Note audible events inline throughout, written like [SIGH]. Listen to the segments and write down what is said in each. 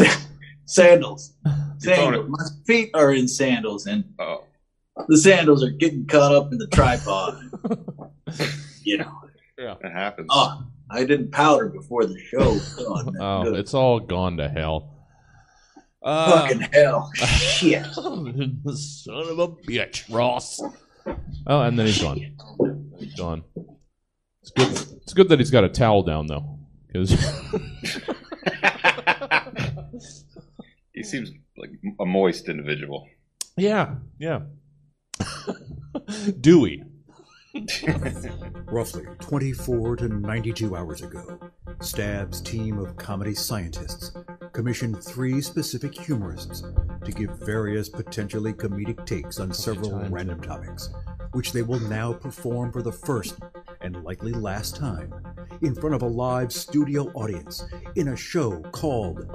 [LAUGHS] sandals. Sandals. My feet are in sandals, and Oh, the sandals are getting caught up in the tripod. [LAUGHS] you know. yeah, it happens. Oh, I didn't powder before the show. [LAUGHS] Oh, Oh, it's all gone to hell. Uh, fucking hell. Shit. son of a bitch, Ross. Oh, and then he's gone. He's gone. It's good. It's good that he's got a towel down though, because he seems mm. like a moist individual. yeah, yeah. [LAUGHS] Dewey. Roughly 24 to 92 hours ago, Stab's team of comedy scientists commissioned three specific humorists to give various potentially comedic takes on several random topics, which they will now perform for the first and likely last time in front of a live studio audience in a show called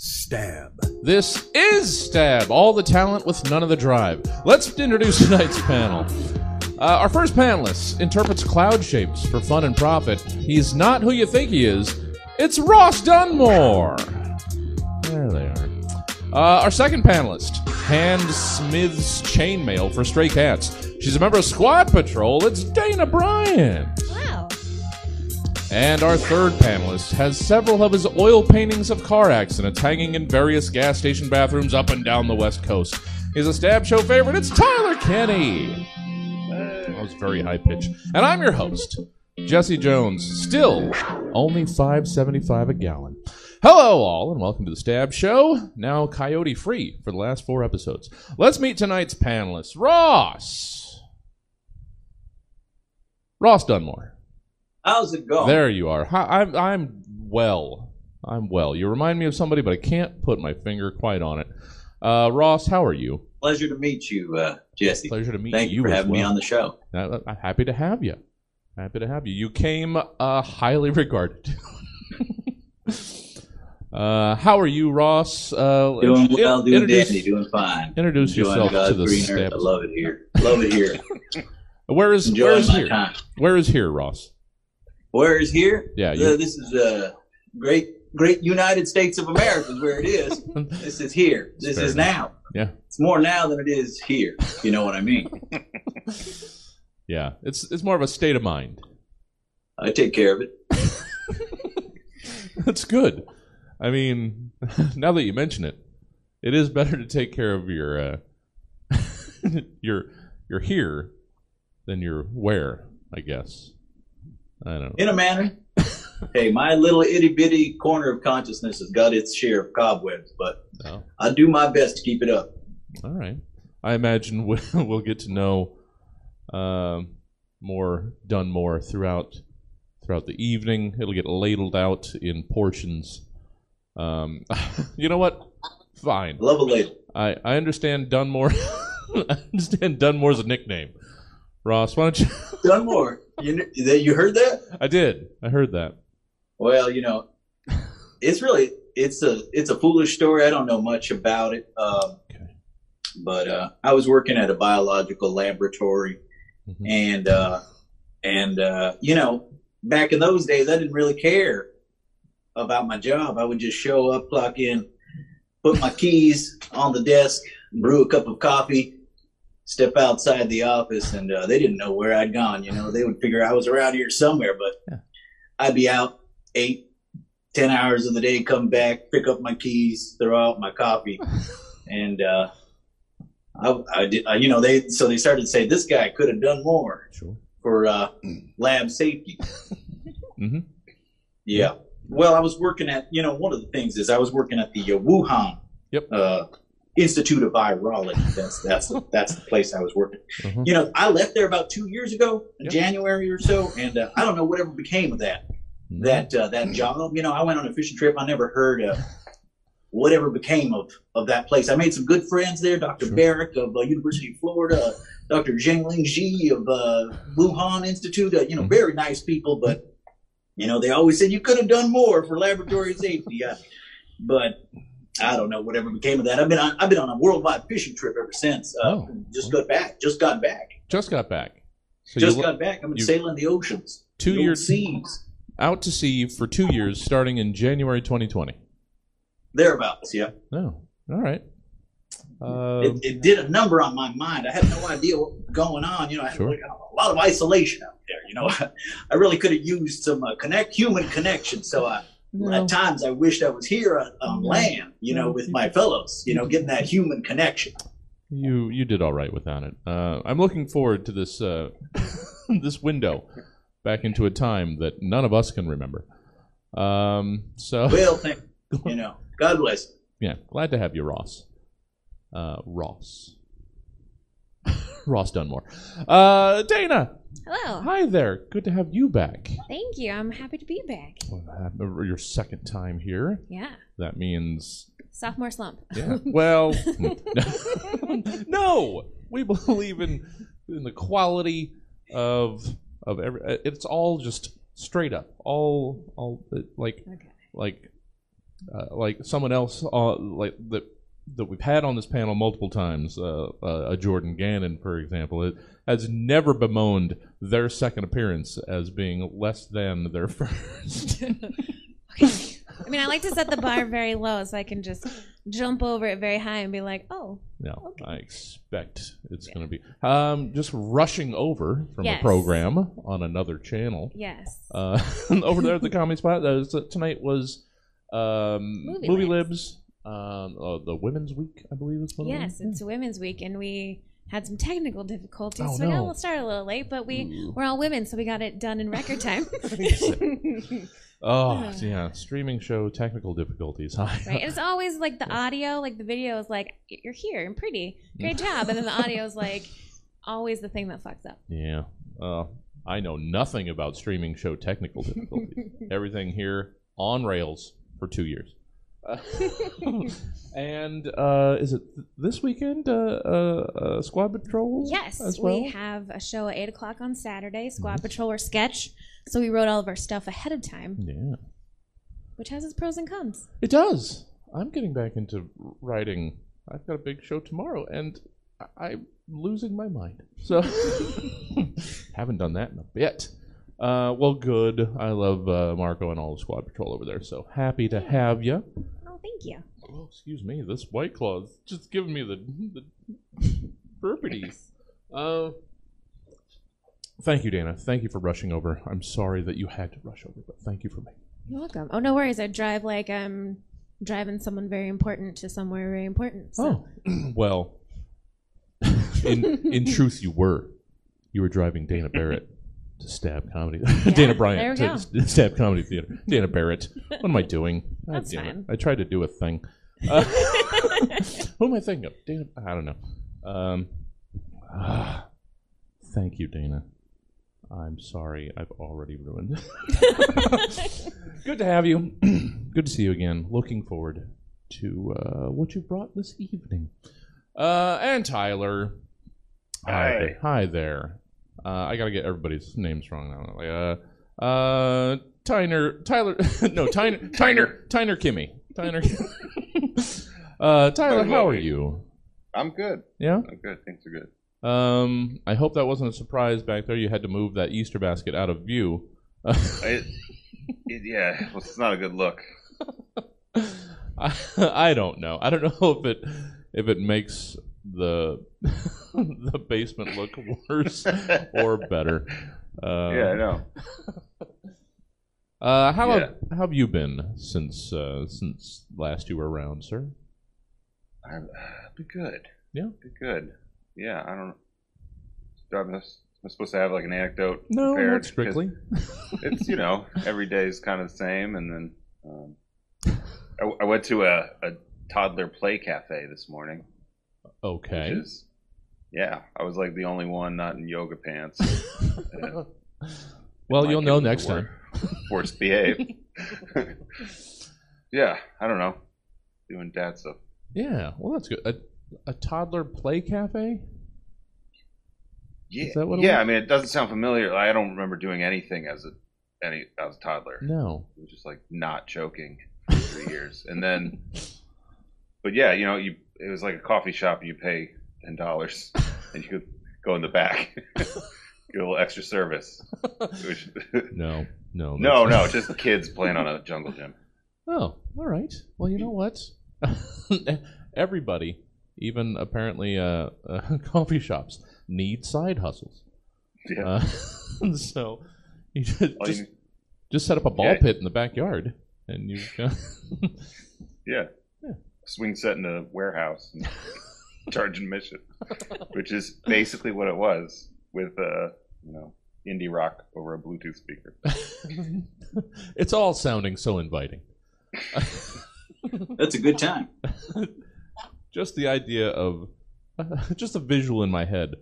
Stab. This is Stab, all the talent with none of the drive. Let's introduce tonight's panel. Uh, our first panelist interprets cloud shapes for fun and profit. He's not who you think he is. It's Ross Dunmore. There they are. Uh, our second panelist, Hand Smith's chainmail for stray cats. She's a member of Squad Patrol. It's Dana Bryan. Wow. And our third panelist has several of his oil paintings of car accidents hanging in various gas station bathrooms up and down the West Coast. He's a stab show favorite. It's Tyler Kenny. That was very high pitch. And I'm your host, Jesse Jones. Still only 5.75 a gallon. Hello, all, and welcome to the Stab Show. Now coyote free for the last four episodes. Let's meet tonight's panelists. Ross. Ross Dunmore. How's it going? There you are. Hi, I'm I'm well. I'm well. You remind me of somebody, but I can't put my finger quite on it. Uh, Ross, how are you? Pleasure to meet you, uh, Jesse. Pleasure to meet Thank you. Thank you for having me on the show. Uh, I'm happy to have you. Happy to have you. You came uh, highly [LAUGHS] regarded. uh, how are you, Ross? Uh, Doing well, doing dandy, doing fine. introduce Enjoying yourself God's to the green earth. I love it here. Love it here. [LAUGHS] Where is where Enjoying is my here? time. Where is here, Ross? Where is here? Yeah, Uh, this is a great, great United States of America is where it is. [LAUGHS] this is here. This is now. Yeah. It's more now than it is here. You know what I mean? [LAUGHS] yeah. It's it's more of a state of mind. I take care of it. [LAUGHS] That's good. I mean, now that you mention it, it is better to take care of your uh, your your here than your where. I guess. I don't know. In a manner. [LAUGHS] hey, my little itty bitty corner of consciousness has got its share of cobwebs, but No. I do my best to keep it up. All right. I imagine [LAUGHS] we'll, we'll get to know um, more Dunmore throughout throughout the evening. It'll get ladled out in portions. Um, [LAUGHS] you know what? Fine. Love a ladle. I, I understand Dunmore. I understand Dunmore's a nickname. Ross, why don't you? Dunmore, you that you heard that? I did. I heard that. Well, you know, it's really it's a it's a foolish story. I don't know much about it, um, Okay. but uh, I was working at a biological laboratory, Mhm. and uh, and uh, you know, back in those days, I didn't really care about my job. I would just show up, clock in, put my keys on the desk, brew a cup of coffee, step outside the office, and uh, they didn't know where I'd gone. You know, they would figure I was around here somewhere, but Yeah. I'd be out eight, ten hours of the day, come back, pick up my keys, throw out my coffee, [LAUGHS] and uh, I, I did. I, you know, they so they started to say this guy could have done more Sure. for uh, lab safety. [LAUGHS] Mhm. Yeah. Well, I was working at, you know, one of the things is I was working at the uh, Wuhan Yep. Uh, Institute of Virology. That's that's that's the place I was working. Mhm. You know, I left there about two years ago, in Yep. January or so, and uh, I don't know whatever became of that Mhm. that uh, that job. You know, I went on a fishing trip. I never heard uh, whatever became of of that place. I made some good friends there. Dr. Sure. Baric of uh, University of Florida, Dr. Zhengli Shi of uh, Wuhan Institute. Uh, you know, Mhm. very nice people, but you know, they always said you could have done more for laboratory safety. Uh, but I don't know whatever became of that. I've been on I've been on a worldwide fishing trip ever since. Uh, Oh. Just got back. Just got back. Just got back. So just got back. I've been sailing the oceans, two the years. seas. out to sea for two years, starting in January 2020. Thereabouts, yeah. Oh, all right. Uh, it, it did a number on my mind. I had no idea what was going on. You know, I had Sure. a lot of isolation out there. You know, [LAUGHS] I really could have used some uh, connect human connection. So I, well, at times I wished I was here on, on Yeah. land. You know, with my fellows. You know, getting that human connection. you you did all right without it. Uh, I'm looking forward to this uh, [LAUGHS] this window back into a time that none of us can remember. Um, so Well, thank you [LAUGHS] know, God bless. yeah, glad to have you, Ross. Uh, Ross. [LAUGHS] Ross Dunmore. Uh, Dana, Hello. hi there. Good to have you back. Thank you. I'm happy to be back. Uh, your second time here. Yeah. That means Sophomore slump. Yeah. Well, [LAUGHS] [LAUGHS] no. We believe in in the quality of of every. It's all just straight up. All all uh, like Okay. like uh, like someone else uh, like that that we've had on this panel multiple times. Uh, uh, a Jordan Gannon, for example, it has never bemoaned their second appearance as being less than their [LAUGHS] first. [LAUGHS] okay. I mean, I like to set the bar very low so I can just jump over it very high and be like, oh, No, Okay. I expect it's going to be um, just rushing over from Yes. a program on another channel. yes. Uh, [LAUGHS] over there at the comedy spot. Uh, tonight was um, Movie movie Libs. libs. Um, uh, the Women's Week, I believe it's one. yes, it's Women's Week, and we had some technical difficulties, Oh, so we got a no. little started a little late, but we, Ooh. we're all women, so we got it done in record time. [LAUGHS] [LAUGHS] Oh yeah, streaming show technical difficulties. [LAUGHS] Hi. Right. It's always like the audio, like the video is like, you're here and pretty. Great job. And then the audio is like always the thing that fucks up. Yeah. Uh, I know nothing about streaming show technical difficulties. Everything here on rails for two years. [LAUGHS] And uh, is it th- this weekend? Uh, uh, uh, Squad Patrol. Yes, well. we have a show at 8 o'clock on Saturday, Squad Patrol or Sketch. So we wrote all of our stuff ahead of time, Yeah, which has its pros and cons. it does. I'm getting back into writing. I've got a big show tomorrow, and I'm losing my mind. So [LAUGHS] [LAUGHS] haven't done that in a bit. Uh, well, good. I love uh, Marco and all of Squad Patrol over there. So happy to have you. Oh, thank you. Oh, excuse me. This White Claw is just giving me the the burpities. Uh, thank you, Dana. Thank you for rushing over. I'm sorry that you had to rush over, but thank you for me. You're welcome. Oh, no worries. I drive like I'm driving someone very important to somewhere very important. So. Oh, [CLEARS THROAT] well. [LAUGHS] In in truth, you were. You were driving Dana Barrett to Stab Comedy. [LAUGHS] Dana there Bryant we to Stab Comedy Theater. Dana Barrett. What am I doing? God [LAUGHS] That's damn it. fine. I tried to do a thing. [LAUGHS] Uh, who am I thinking of? Dana. I don't know. Um, ah, thank you, Dana. I'm sorry. I've already ruined. Good to have you. [CLEARS THROAT] Good to see you again. Looking forward to uh, what you brought this evening. Uh, and Tyler. Hi. Hi. there. Hi there. Uh, I gotta get everybody's names wrong now. Like, uh, uh, Tyner, Tyler, [LAUGHS] no, Tyner, [LAUGHS] Tyner, Tyner Kimmy, Tyner. [LAUGHS] uh, Tyler, how are you? I'm good. Yeah. I'm good. Things are good. Um, I hope that wasn't a surprise back there. You had to move that Easter basket out of view. I, it, yeah, well, it's not a good look. I, I don't know. I don't know if it if it makes the [LAUGHS] the basement look worse [LAUGHS] or better. Uh, yeah, I know. [LAUGHS] Uh, how Yeah. have, how have you been since uh, since last you were around, sir? I'm, be good. Yeah. Be good. Yeah, I don't know. I'm, I'm supposed to have like an anecdote. No, prepared, not strictly. It's you know every day is kind of the same, and then um, I, I went to a, a toddler play cafe this morning. Okay. Is, yeah, I was like the only one not in yoga pants. And well, you'll know next time. [LAUGHS] Forced to behave. [LAUGHS] yeah, I don't know. Doing dad stuff. Yeah. Well, that's good. A, a toddler play cafe. Yeah, Is that what it yeah. was? I mean, it doesn't sound familiar. I don't remember doing anything as a any as a toddler. No. It was just like not choking for three years, and then, but yeah, you know, you it was like a coffee shop. You pay ten dollars, [LAUGHS] and you could go in the back. [LAUGHS] Get a little extra service. [LAUGHS] Which- No, no, no, that's- no, just kids playing on a jungle gym. Oh, all right. Well, you know what? Everybody, even apparently uh, uh, coffee shops, need side hustles. Yeah. Uh, so you just, All just, you- just set up a ball Yeah. pit in the backyard, and you've got. yeah. Yeah. Swing set in a warehouse and [LAUGHS] charge admission, [LAUGHS] which is basically what it was with, uh, you know, indie rock over a Bluetooth speaker. [LAUGHS] it's all sounding so inviting. That's a good time. just the idea of just a visual in my head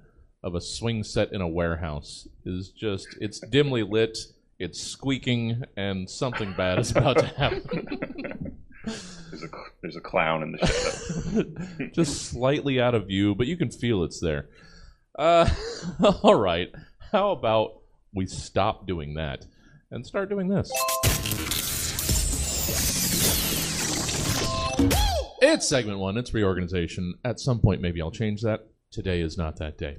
of a swing set in a warehouse is just it's dimly lit it's squeaking and something bad is about to happen There's a there's a clown in the shadow. [LAUGHS] just slightly out of view but you can feel it's there uh, [LAUGHS] all right how about we stop doing that and start doing this It's segment one. It's reorganization. At some point, maybe I'll change that. Today is not that day.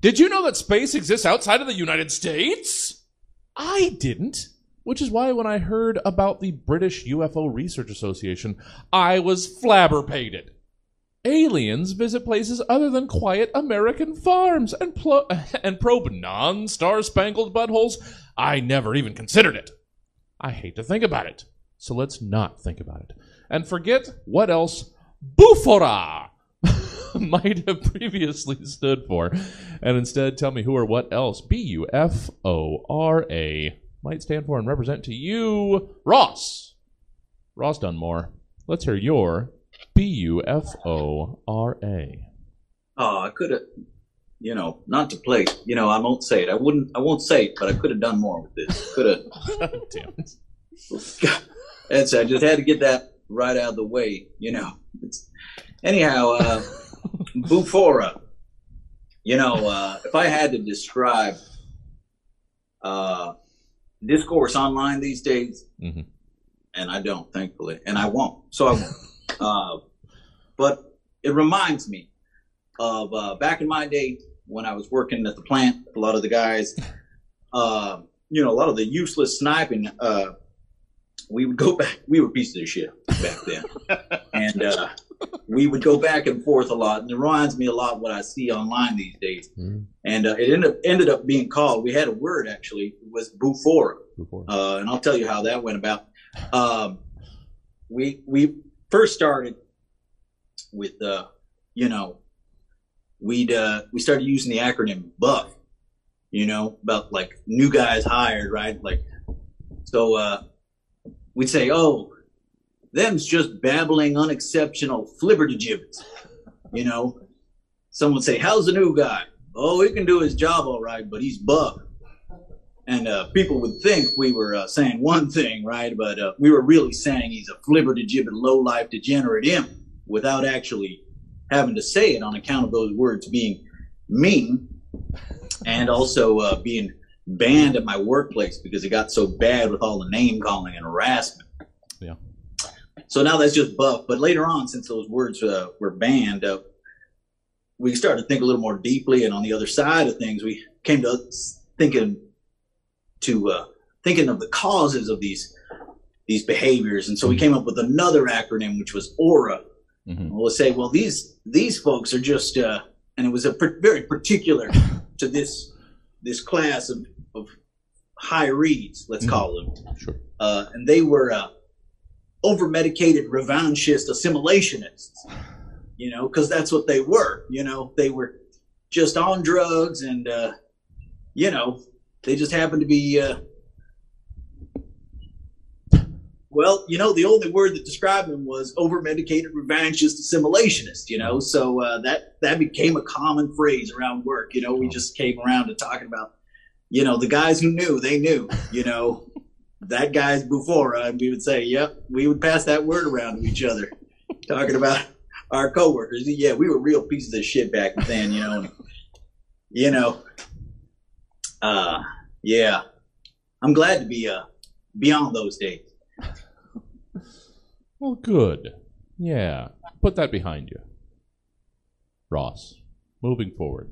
Did you know that space exists outside of the United States? I didn't. Which is why when I heard about the British UFO Research Association, I was flabberpated. Aliens visit places other than quiet American farms and, pl- [LAUGHS] and probe non star spangled buttholes. I never even considered it. I hate to think about it. So let's not think about it. And forget what else Bufora [LAUGHS] might have previously stood for. And instead tell me who or what else B U F O R A might stand for and represent to you, Ross. Ross Dunmore. Let's hear your B U F O R A. Oh, I could have, you know, not to play. You know, I won't say it. I wouldn't. I won't say it, but I could have done more with this. Could have. [LAUGHS] [LAUGHS] Damn it. That's. I just had to get that right out of the way. You know. It's, anyhow, uh, [LAUGHS] Bufora. You know, uh, if I had to describe uh, discourse online these days, Mhm. and I don't, thankfully, and I won't, so I won't. [LAUGHS] uh, but it reminds me of uh, back in my day when I was working at the plant. A lot of the guys, uh, [LAUGHS] you know, a lot of the useless sniping. Uh, we would go back. We were pieces of shit back then, [LAUGHS] and uh, we would go back and forth a lot. And it reminds me a lot what I see online these days. Mm. And uh, it ended up, ended up being called. We had a word actually. Was bufora Before. uh, and I'll tell you how that went about. Um, we we first started with uh, you know we'd uh, we started using the acronym Buff. You know about like new guys hired, right? Like so uh, we'd say, oh, them's just babbling, unexceptional flibbertigibbets. You know, someone would say, how's the new guy? Oh, he can do his job all right, but he's buff and uh, people would think we were uh, saying one thing, right? But uh, we were really saying he's a flibbertigibbet, low-life degenerate imp, without actually having to say it on account of those words being mean, and also uh, being banned at my workplace because it got so bad with all the name calling and harassment. Yeah. So now that's just buff. But later on, since those words uh, were banned, uh, we started to think a little more deeply. And on the other side of things, we came to thinking to uh, thinking of the causes of these these behaviors, and so we came up with another acronym, which was Aura. Mhm. We'll say, well, these these folks are just, uh, and it was a per- very particular to this this class of, of high reads, let's Mhm. call them, Sure. uh, and they were uh, over medicated revanchist assimilationists. You know, because that's what they were. You know, they were just on drugs, and uh, you know, they just happened to be. Uh, well, you know, the only word that described them was over medicated revanchist assimilationist. You know, so uh, that that became a common phrase around work. You know, we just came around to talking about, you know, the guys who knew they knew. You know, that guy's Bufora, and we would say, "Yep," we would pass that word around to each other, talking about our coworkers. Yeah, we were real pieces of shit back then. You know, and, you know, uh, yeah, I'm glad to be uh beyond those days. [LAUGHS] Well, good. Yeah. Put that behind you. Ross, moving forward.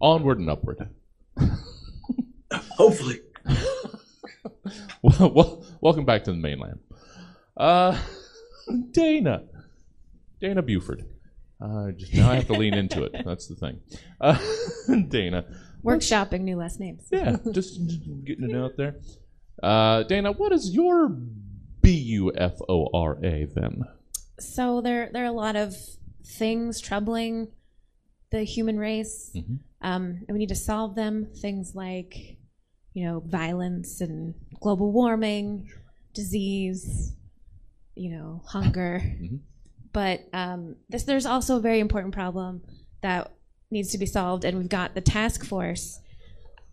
Onward and upward. [LAUGHS] Hopefully. [LAUGHS] well, well, welcome back to the mainland. Uh, Dana. Dana Buford. Uh, just now I have to lean into it. That's the thing. Uh, Dana. Workshopping new last names. Yeah, [LAUGHS] just, just getting it out there. Uh, Dana, what is your B U F O R A then? So there there are a lot of things troubling the human race, Mhm. um, and we need to solve them. Things like, you know, violence and global warming, disease, you know, hunger. Mhm. But um, this, there's also a very important problem that needs to be solved, and we've got the task force.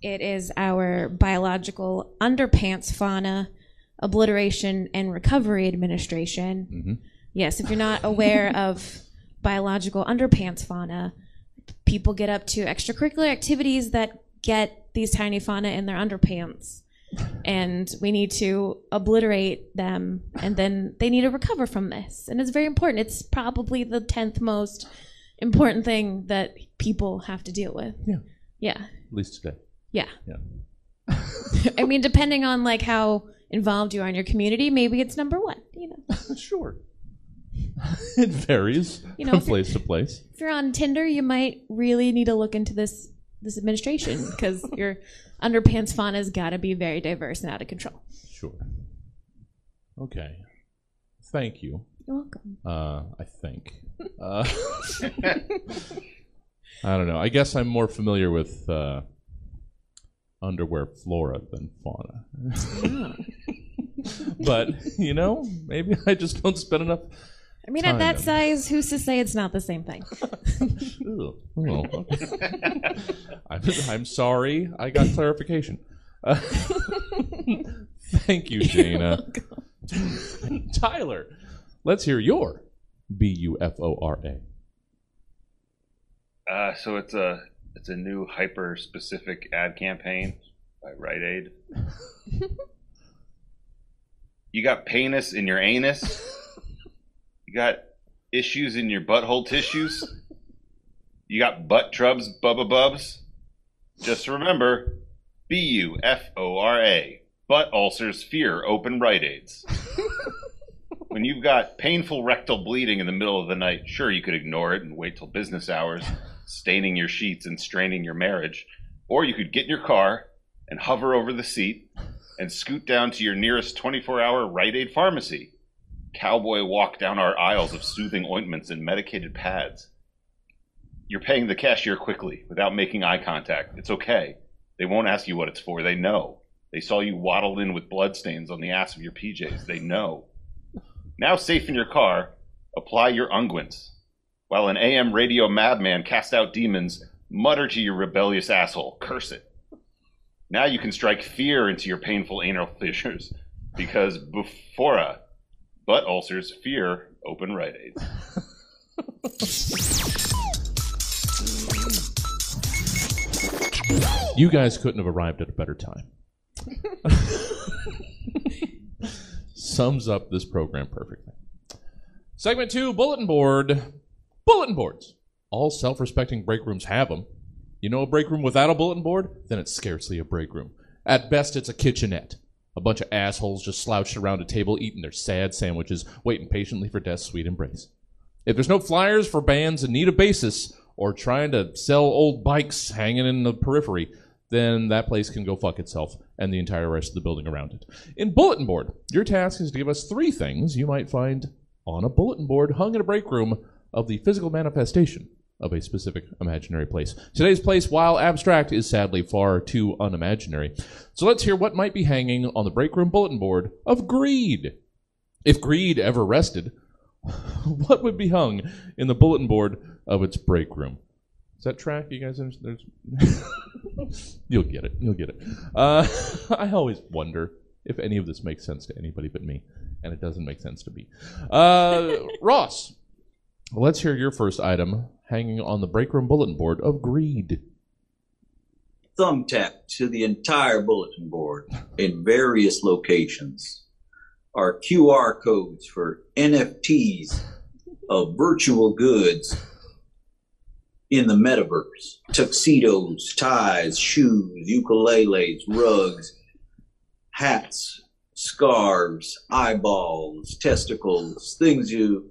It is our biological underpants fauna obliteration and recovery administration. Mhm. Yes, if you're not aware [LAUGHS] of biological underpants fauna, people get up to extracurricular activities that get these tiny fauna in their underpants. And we need to obliterate them, and then they need to recover from this. And it's very important. It's probably the 10th most important thing that people have to deal with. Yeah. Yeah. At least today. Yeah. Yeah. [LAUGHS] I mean, depending on like how involved you are in your community, maybe it's number one. You know, [LAUGHS] sure. [LAUGHS] it varies You know, from place to place. if you're on Tinder, you might really need to look into this this administration because your underpants fauna's got to be very diverse and out of control. Sure. Okay. Thank you. You're welcome. Uh, I think. [LAUGHS] Uh, [LAUGHS] I don't know. I guess I'm more familiar with uh, underwear flora than fauna. [LAUGHS] but, you know, maybe I just don't spend enough. I mean, at that Time. size, who's to say it's not the same thing? Ugh. Oh. I'm, I'm sorry. I got clarification. Uh, thank you, Dana. Tyler, let's hear your B U F O R A. Uh, so it's a it's a new hyper specific ad campaign by Rite Aid. [LAUGHS] you got penis in your anus. You got issues in your butthole tissues. You got butt trubs, bubba bubs. Just remember, B U F O R A. Butt ulcers fear open Rite Aids. [LAUGHS] when you've got painful rectal bleeding in the middle of the night, sure you could ignore it and wait till business hours [LAUGHS] staining your sheets and straining your marriage. Or you could get in your car and hover over the seat and scoot down to your nearest 24 hour Rite Aid pharmacy. Cowboy walk down our aisles of soothing ointments and medicated pads. You're paying the cashier quickly without making eye contact. It's okay. They won't ask you what it's for. They know. They saw you waddle in with bloodstains on the ass of your PJs. They know. Now, safe in your car, apply your unguents while an AM radio madman cast out demons, mutter to your rebellious asshole, curse it. Now you can strike fear into your painful anal fissures, because before butt ulcers fear open Rite Aids. You guys couldn't have arrived at a better time. [LAUGHS] Sums up this program perfectly. Segment two bulletin board. Bulletin boards. All self respecting break rooms have them. You know a break room without a bulletin board? Then it's scarcely a break room. At best, it's a kitchenette. A bunch of assholes just slouched around a table eating their sad sandwiches, waiting patiently for death's sweet embrace. If there's no flyers for bands in need of basis or trying to sell old bikes hanging in the periphery, then that place can go fuck itself and the entire rest of the building around it. In Bulletin Board, your task is to give us three things you might find on a bulletin board hung in a break room of the physical manifestation of a specific imaginary place. Today's place, while abstract, is sadly far too unimaginary. So let's hear what might be hanging on the break room bulletin board of greed. If greed ever rested, [LAUGHS] what would be hung in the bulletin board of its break room? Is that track? You guys? There's- [LAUGHS] You'll get it. You'll get it. Uh, [LAUGHS] I always wonder if any of this makes sense to anybody but me, and it doesn't make sense to me. Uh, [LAUGHS] Ross, let's hear your first item hanging on the break room bulletin board of greed. thumbtack to the entire bulletin board in various locations are QR codes for NFTs of virtual goods in the metaverse. Tuxedos, ties, shoes, ukuleles, rugs, hats, scarves, eyeballs, testicles, things you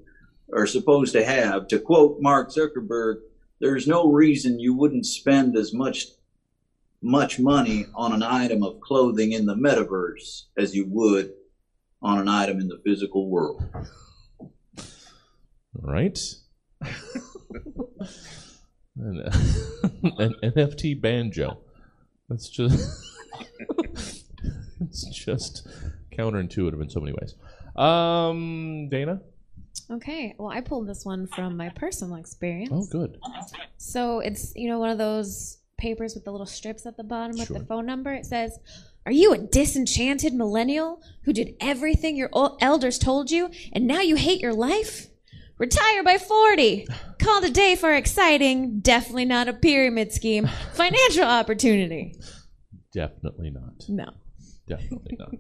are supposed to have. To quote Mark Zuckerberg, there's no reason you wouldn't spend as much much money on an item of clothing in the metaverse as you would on an item in the physical world. Right? [LAUGHS] [LAUGHS] an, an NFT banjo. That's just [LAUGHS] it's just counterintuitive in so many ways. Um, Dana. Okay, well, I pulled this one from my personal experience. Oh, good. So it's you know one of those papers with the little strips at the bottom with Sure. the phone number. It says, "Are you a disenchanted millennial who did everything your o- elders told you, and now you hate your life? Retire by 40. Call the day for exciting, definitely not a pyramid scheme, financial opportunity." Definitely not. No, Definitely not.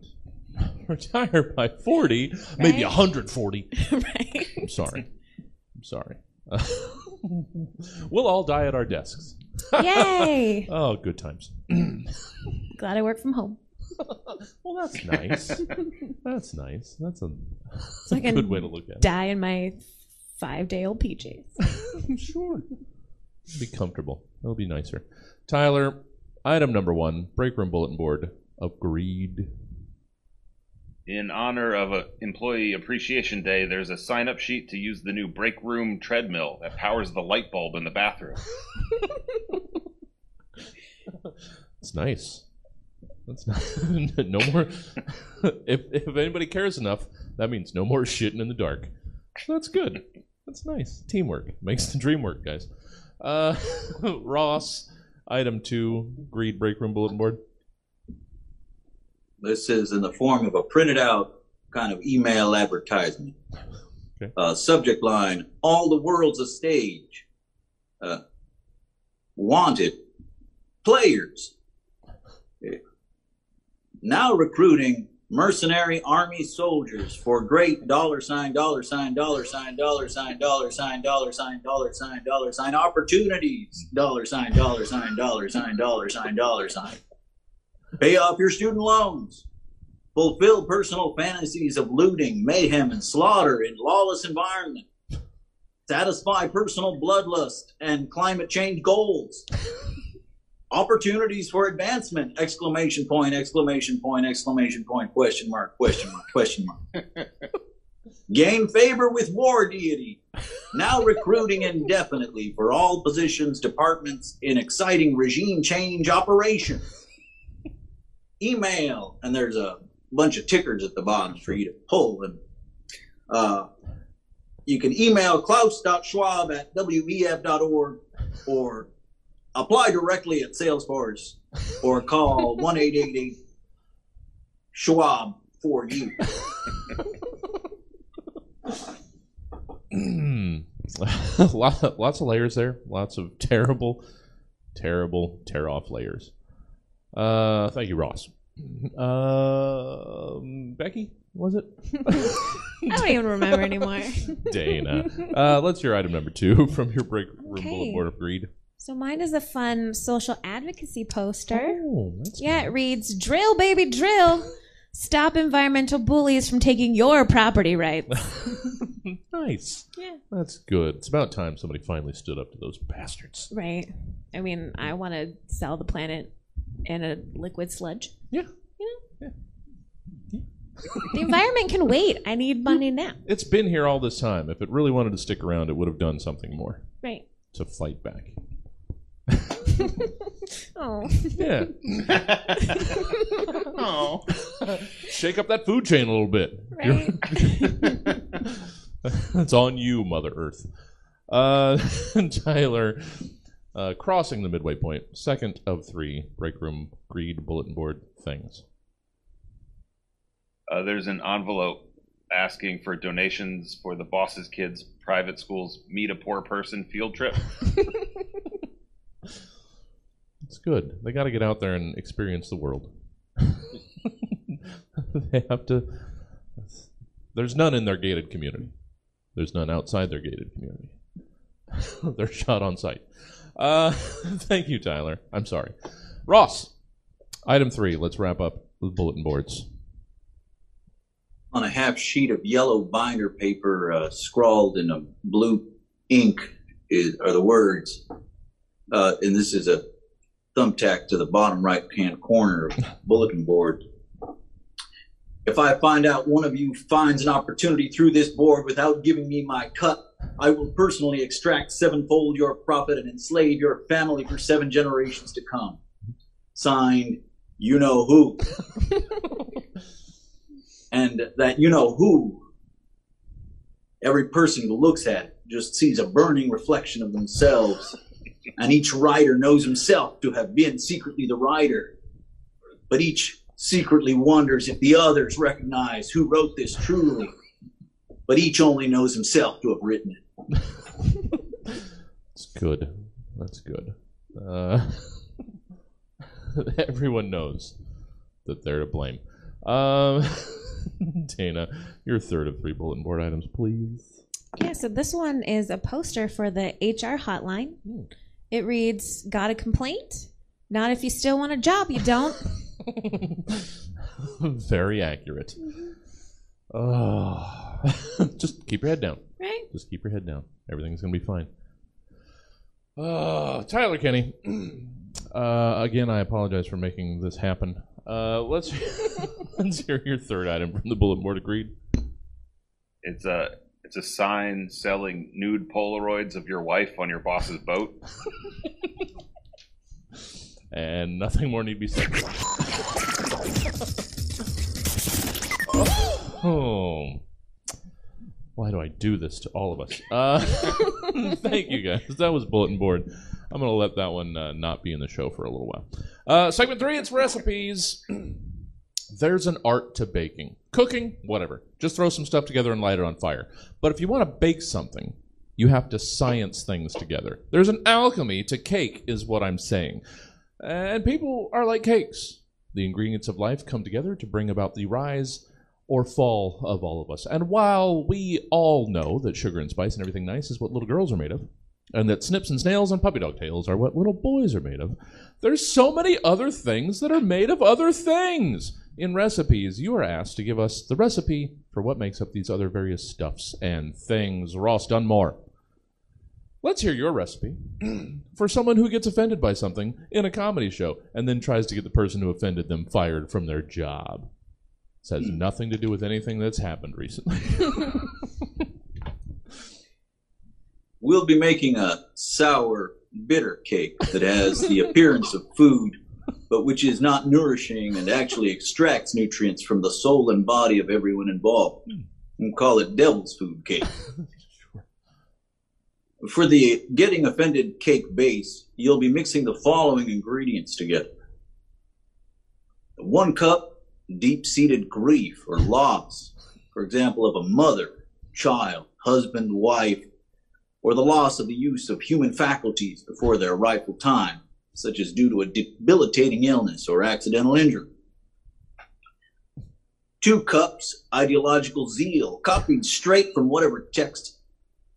[LAUGHS] Retire by 40, maybe Right? 140. [LAUGHS] right? I'm sorry. I'm sorry. [LAUGHS] we'll all die at our desks. Yay! Oh, good times. [CLEARS THROAT] Glad I work from home. Well, that's nice. that's nice. That's a, I can good way to look at it. Die in my five-day-old PJs. it. [LAUGHS] Sure. Be comfortable. That'll be nicer. Tyler, item number one break room bulletin board. Agreed. In honor of a Employee Appreciation Day, there's a sign up sheet to use the new break room treadmill that powers the light bulb in the bathroom. [LAUGHS] It's nice. That's not, [LAUGHS] no more. if, if anybody cares enough, that means no more shitting in the dark. That's good. That's nice. Teamwork makes the dream work, guys. Uh, [LAUGHS] Ross, item two, greed break room bulletin board. This is in the form of a printed out kind of email advertisement. Okay. Uh, subject line All the world's a stage. Uh, wanted players. Now recruiting mercenary army soldiers for great dollar sign, dollar sign, dollar sign, dollar sign, dollar sign, dollar sign, dollar sign, dollar sign opportunities. Dollar sign, dollar sign, dollar sign, dollar sign, dollar sign. Pay off your student loans. Fulfill personal fantasies of looting, mayhem, and slaughter in lawless environment. Satisfy personal bloodlust and climate change goals. Opportunities for advancement! Exclamation point! Exclamation point! Exclamation point! Question mark! Question mark! Question mark! [LAUGHS] Gain favor with war deity. Now recruiting indefinitely for all positions, departments in exciting regime change operation email, and there's a bunch of tickers at the bottom for you to pull. And uh, you can email klaus.schwab at wef.org or apply directly at Salesforce or call [LAUGHS] 1 888 Schwab for you. [LAUGHS] [LAUGHS] Lot- lots of layers there. Lots of terrible, terrible tear off layers. Uh, thank you, Ross. Um, Becky, was it? I don't even remember anymore. Dana. Uh, let's hear item number two from your break room Okay. bulletin board of greed. So mine is a fun social advocacy poster. Oh, Yeah, it reads Drill, baby, drill. Stop environmental bullies from taking your property rights. [LAUGHS] nice. Yeah. That's good. It's about time somebody finally stood up to those bastards. Right. I mean, I want to sell the planet in a liquid sludge. Yeah. Yeah. The environment can wait. I need money now. It's been here all this time. If it really wanted to stick around, it would have done something more Right. to fight back. [LAUGHS] Oh. Yeah. [LAUGHS] oh. Shake up that food chain a little bit. Right. [LAUGHS] It's on you, Mother Earth. Uh, Tyler, uh, crossing the midway point, second of three break room greed bulletin board things. Uh, there's an envelope asking for donations for the boss's kids' private schools meet a poor person field trip. It's good. They got to get out there and experience the world. [LAUGHS] they have to. There's none in their gated community. There's none outside their gated community. [LAUGHS] They're shot on sight. Uh, [LAUGHS] thank you, Tyler. I'm sorry. Ross, item three. Let's wrap up with bulletin boards. On a half sheet of yellow binder paper, uh, scrawled in a blue ink, is, are the words, uh, and this is a thumbtack to the bottom right hand corner of the [LAUGHS] bulletin board. If I find out one of you finds an opportunity through this board without giving me my cut, I will personally extract sevenfold your profit and enslave your family for seven generations to come. Signed, you know who. [LAUGHS] and that you know who, every person who looks at it just sees a burning reflection of themselves. [LAUGHS] And each writer knows himself to have been secretly the writer. But each secretly wonders if the others recognize who wrote this truly. But each only knows himself to have written it. It's good. That's good. Uh, [LAUGHS] everyone knows that they're to blame. Um, [LAUGHS] Dana, your third of three bulletin board items, please. Yeah, so this one is a poster for the HR hotline. It reads, Got a complaint? Not if you still want a job, you don't. [LAUGHS] Very accurate. Oh. [LAUGHS] Just keep your head down. right? Just keep your head down. Everything's gonna be fine. Oh, Tyler Kenny. [CLEARS THROAT] Uh, again, I apologize for making this happen. Uh, let's [LAUGHS] let's hear your third item from the bulletin board. Agreed. It's a it's a sign selling nude Polaroids of your wife on your boss's boat. [LAUGHS] And nothing more need be said. oh. Why do I do this to all of us? Uh, [LAUGHS] thank you guys. That was bulletin board. I'm gonna let that one uh, not be in the show for a little while. Uh, segment three, it's recipes. [CLEARS THROAT] There's an art to baking, cooking, whatever. Just throw some stuff together and light it on fire. But if you want to bake something, you have to science things together. There's an alchemy to cake, is what I'm saying. And people are like cakes. The ingredients of life come together to bring about the rise or fall of all of us. And while we all know that sugar and spice and everything nice is what little girls are made of, and that snips and snails and puppy dog tails are what little boys are made of, there's so many other things that are made of other things. In recipes, you are asked to give us the recipe for what makes up these other various stuffs and things. Ross Dunmore. Let's hear your recipe [CLEARS THROAT] for someone who gets offended by something in a comedy show and then tries to get the person who offended them fired from their job. This has hmm. nothing to do with anything that's happened recently. [LAUGHS] We'll be making a sour, bitter cake that has the appearance of food, but which is not nourishing and actually extracts nutrients from the soul and body of everyone involved. Hmm. And call it devil's food cake. [LAUGHS] For the getting offended cake base, you'll be mixing the following ingredients together. One cup deep seated grief or loss, for example, of a mother, child, husband, wife, or the loss of the use of human faculties before their rightful time, such as due to a debilitating illness or accidental injury. Two cups ideological zeal, copied straight from whatever text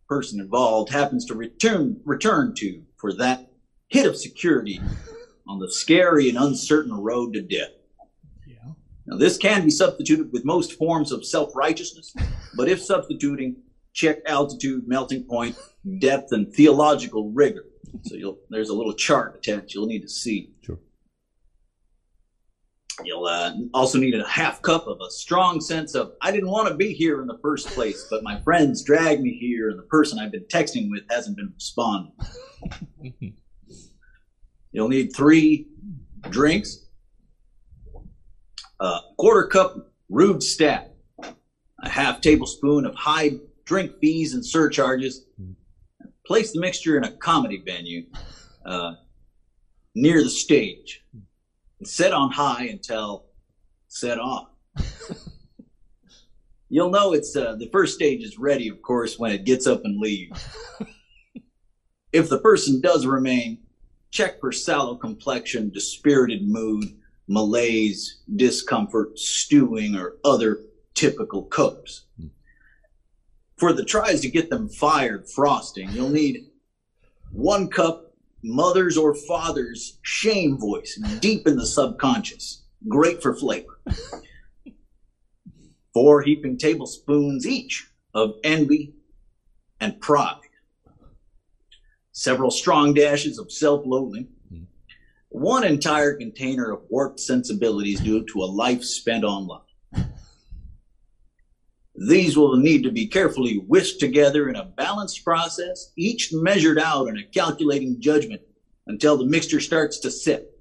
person involved happens to return return to for that hit of security on the scary and uncertain road to death. Now, this can be substituted with most forms of self righteousness, but if substituting, check altitude, melting point, depth, and theological rigor. So you'll, there's a little chart attached you'll need to see. Sure. You'll uh, also need a half cup of a strong sense of, I didn't want to be here in the first place, but my friends dragged me here, and the person I've been texting with hasn't been responding. [LAUGHS] You'll need three drinks, a quarter cup rude stat, a half tablespoon of high drink fees and surcharges. Place the mixture in a comedy venue uh, near the stage. And set on high until set off. [LAUGHS] You'll know it's uh, the first stage is ready, of course, when it gets up and leaves. [LAUGHS] if the person does remain, check for sallow complexion, dispirited mood, malaise, discomfort, stewing, or other typical copes. For the tries to get them fired frosting, you'll need One cup, mother's or father's shame voice deep in the subconscious. Great for flavor. [LAUGHS] Four heaping tablespoons each of envy and pride. Several strong dashes of self loathing. Mm-hmm. One entire container of warped sensibilities due to a life spent online. These will need to be carefully whisked together in a balanced process, each measured out in a calculating judgment until the mixture starts to sip.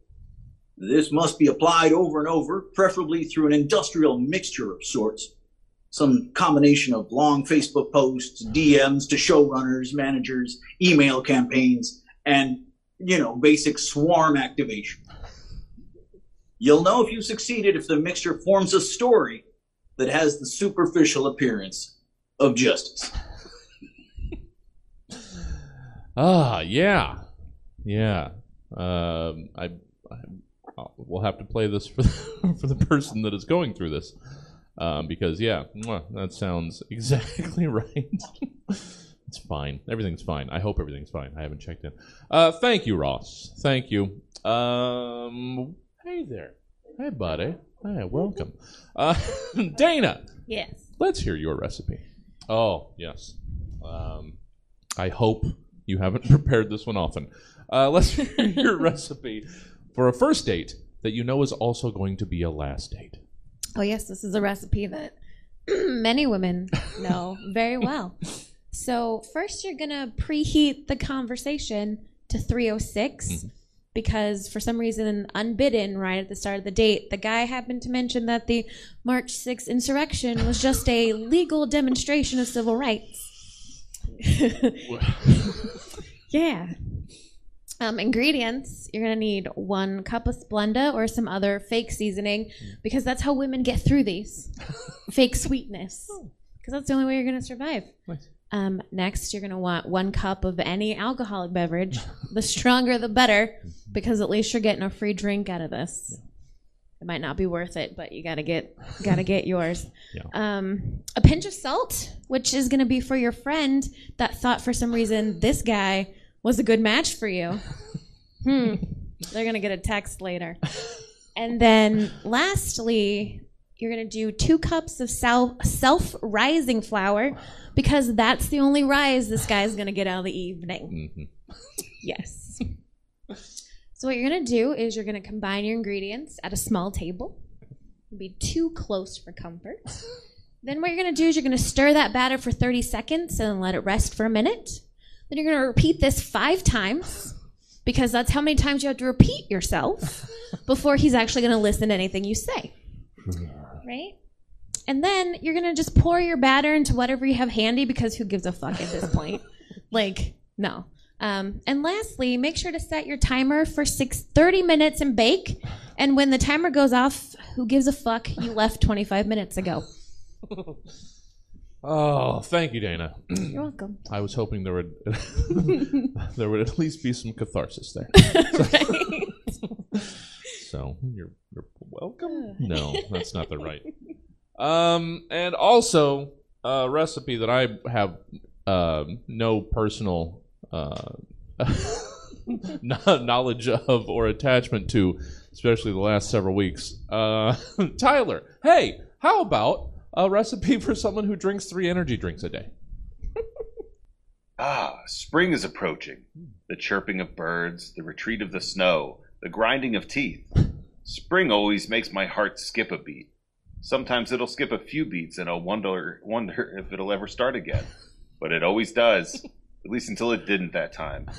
This must be applied over and over, preferably through an industrial mixture of sorts. Some combination of long Facebook posts, DMs to showrunners, managers, email campaigns, and, you know, basic swarm activation. You'll know if you succeeded if the mixture forms a story that has the superficial appearance of justice. [LAUGHS] Ah, yeah, yeah. Um, I, I I'll- we'll have to play this for the, [LAUGHS] for the person that is going through this, um, because yeah, that sounds [LAUGHS] exactly right. it's fine. Everything's fine. I hope everything's fine. I haven't checked in. Uh, thank you, Ross. Thank you. Um, hey there. Hey, buddy. Hey, welcome. Uh, [LAUGHS] Dana. Yes. Let's hear your recipe. Oh, yes. Um, I hope you haven't [LAUGHS] prepared this one often. Uh, let's [LAUGHS] hear your recipe for a first date that you know is also going to be a last date. Oh, yes, this is a recipe that [CLEARS THROAT] many women know very well. So, first, you're going to preheat the conversation to 306 because, for some reason, unbidden, right at the start of the date, the guy happened to mention that the March 6th insurrection was just a [LAUGHS] legal demonstration of civil rights. [LAUGHS] yeah. Um, ingredients you're gonna need one cup of Splenda or some other fake seasoning because that's how women get through these [LAUGHS] fake sweetness because that's the only way you're gonna survive. Nice. Um, next, you're gonna want one cup of any alcoholic beverage. The stronger, the better, because at least you're getting a free drink out of this. It might not be worth it, but you gotta get gotta get yours. Yeah. Um, a pinch of salt, which is gonna be for your friend that thought for some reason this guy was a good match for you. [LAUGHS] Hmm. They're gonna get a text later. And then lastly, you're gonna do two cups of self rising flour because that's the only rise this guy's gonna get out of the evening. Mhm. Yes. So what you're gonna do is you're gonna combine your ingredients at a small table. It'll be too close for comfort. Then what you're gonna do is you're gonna stir that batter for 30 seconds and let it rest for a minute. Then you're gonna repeat this five times because that's how many times you have to repeat yourself before he's actually gonna listen to anything you say. [LAUGHS] Right? And then you're gonna just pour your batter into whatever you have handy because who gives a fuck at this point? [LAUGHS] like, no. Um, and lastly, make sure to set your timer for six, 30 minutes and bake. And when the timer goes off, who gives a fuck? You left 25 minutes ago. [LAUGHS] Oh, thank you, Dana. You're welcome. [CLEARS THROAT] I was hoping there would [LAUGHS] there would at least be some catharsis there. So you're you're welcome. No, that's not the right. [LAUGHS] Um, and also a recipe that I have um no personal uh, [LAUGHS] knowledge of or attachment to, especially the last several weeks. Uh, [LAUGHS] Tyler, hey, how about a recipe for someone who drinks three energy drinks a day? Ah, spring is approaching. The chirping of birds, the retreat of the snow, the grinding of teeth. Spring always makes my heart skip a beat. Sometimes it'll skip a few beats and I'll wonder [LAUGHS] wonder if it'll ever start again. But it always does. [LAUGHS] At least until it didn't that time.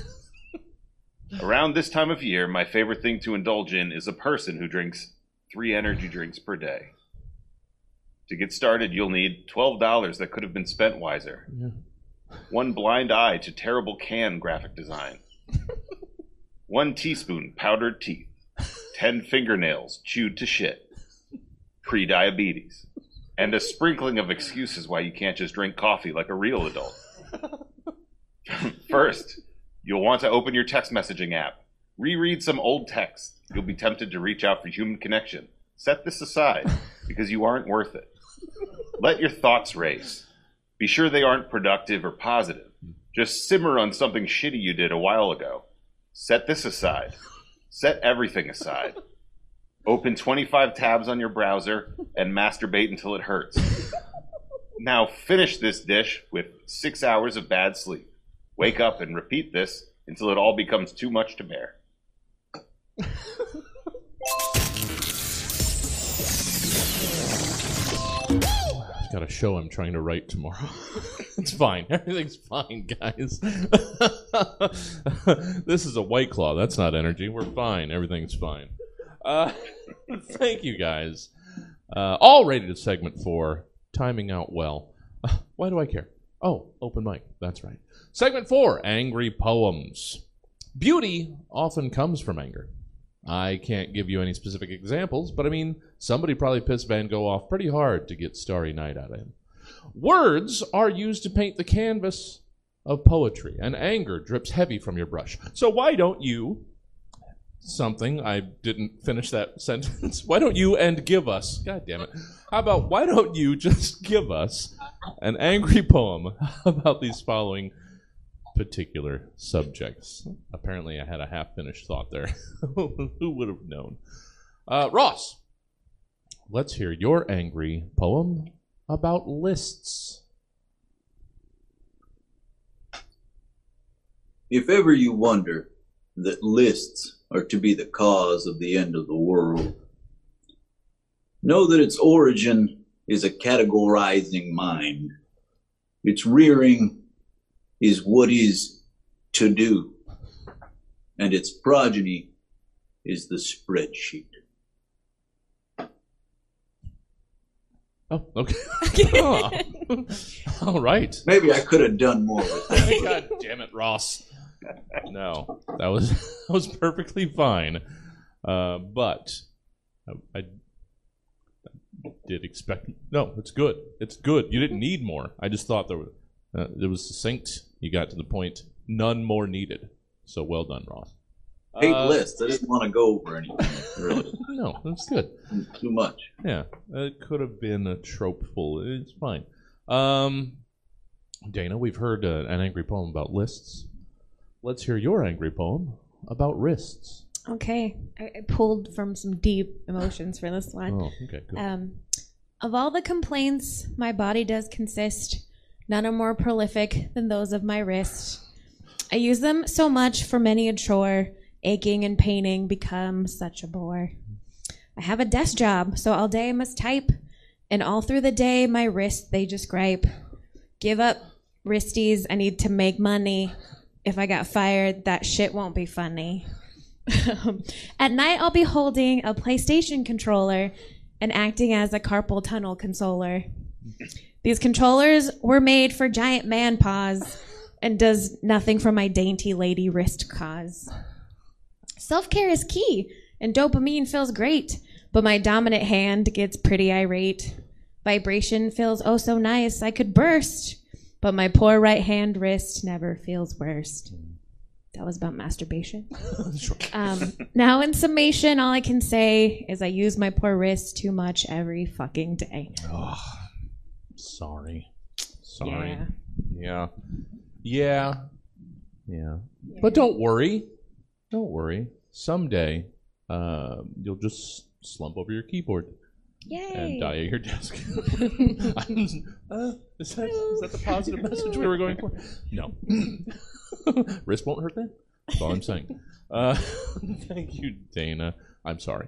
Around this time of year, my favorite thing to indulge in is a person who drinks three energy drinks per day. To get started, you'll need $12 that could have been spent wiser. One blind eye to terrible can graphic design. [LAUGHS] One teaspoon powdered teeth. Ten fingernails chewed to shit. Pre diabetes. And a sprinkling of excuses why you can't just drink coffee like a real adult. [LAUGHS] First, you'll want to open your text messaging app. Reread some old text. You'll be tempted to reach out for human connection. Set this aside because you aren't worth it. Let your thoughts race. Be sure they aren't productive or positive. Just simmer on something shitty you did a while ago. Set this aside. Set everything aside. Open 25 tabs on your browser and masturbate until it hurts. Now finish this dish with six hours of bad sleep. Wake up and repeat this until it all becomes too much to bear. [LAUGHS] I've got a show I'm trying to write tomorrow. [LAUGHS] it's fine. Everything's fine, guys. [LAUGHS] this is a white claw. That's not energy. We're fine. Everything's fine. Uh, [LAUGHS] thank you, guys. Uh, all rated at segment four. Timing out well. Why do I care? Oh, open mic. That's right. Segment four Angry Poems. Beauty often comes from anger. I can't give you any specific examples, but I mean, somebody probably pissed Van Gogh off pretty hard to get Starry Night out of him. Words are used to paint the canvas of poetry, and anger drips heavy from your brush. So why don't you something I didn't finish that [LAUGHS] sentence. Why don't you and give us? God damn it. How about why don't you just [LAUGHS] give us an angry poem [LAUGHS] about these following particular subjects? Apparently, I had a half finished thought there. [LAUGHS] Who would have known? Uh, Ross, let's hear your angry poem about lists. If ever you wonder that lists are to be the cause of the end of the world, know that its origin is a categorizing mind. Its rearing is what is to do, and its progeny is the spreadsheet. Oh, okay. [LAUGHS] Oh. All right. Maybe I could have done more with that. [LAUGHS] God damn it, Ross. No, that was [LAUGHS] that was perfectly fine. Uh, but I, I did expect. No, it's good. It's good. You didn't need more. I just thought there was uh, it was succinct. You got to the point. None more needed. So well done, Ross. Hate Uh, lists. I didn't want to go over anything, really. [LAUGHS] No, that's good. Too much. Yeah, it could have been a trope full. It's fine. Um, Dana, we've heard uh, an angry poem about lists. Let's hear your angry poem about wrists. Okay, I, I pulled from some deep emotions for this one. Oh, okay, good. Um, of all the complaints my body does consist, none are more prolific than those of my wrist. I use them so much for many a chore, aching and paining become such a bore. I have a desk job, so all day I must type, and all through the day my wrists they just gripe. Give up, wristies, I need to make money. If I got fired, that shit won't be funny. [LAUGHS] At night, I'll be holding a PlayStation controller and acting as a carpal tunnel consoler. These controllers were made for giant man paws and does nothing for my dainty lady wrist cause. Self care is key, and dopamine feels great, but my dominant hand gets pretty irate. Vibration feels oh so nice, I could burst, but my poor right hand wrist never feels worst. That was about masturbation. [LAUGHS] Um, now, in summation, all I can say is I use my poor wrist too much every fucking day. Sorry. Sorry. Yeah. Yeah. Yeah. Yeah. But don't worry. Don't worry. Someday, uh, you'll just slump over your keyboard Yay! and die at your desk. [LAUGHS] [LAUGHS] Uh, is, that, is that the positive message we were going for? No. [LAUGHS] Wrist won't hurt then? That's all I'm saying. Uh, thank you, Dana. I'm sorry.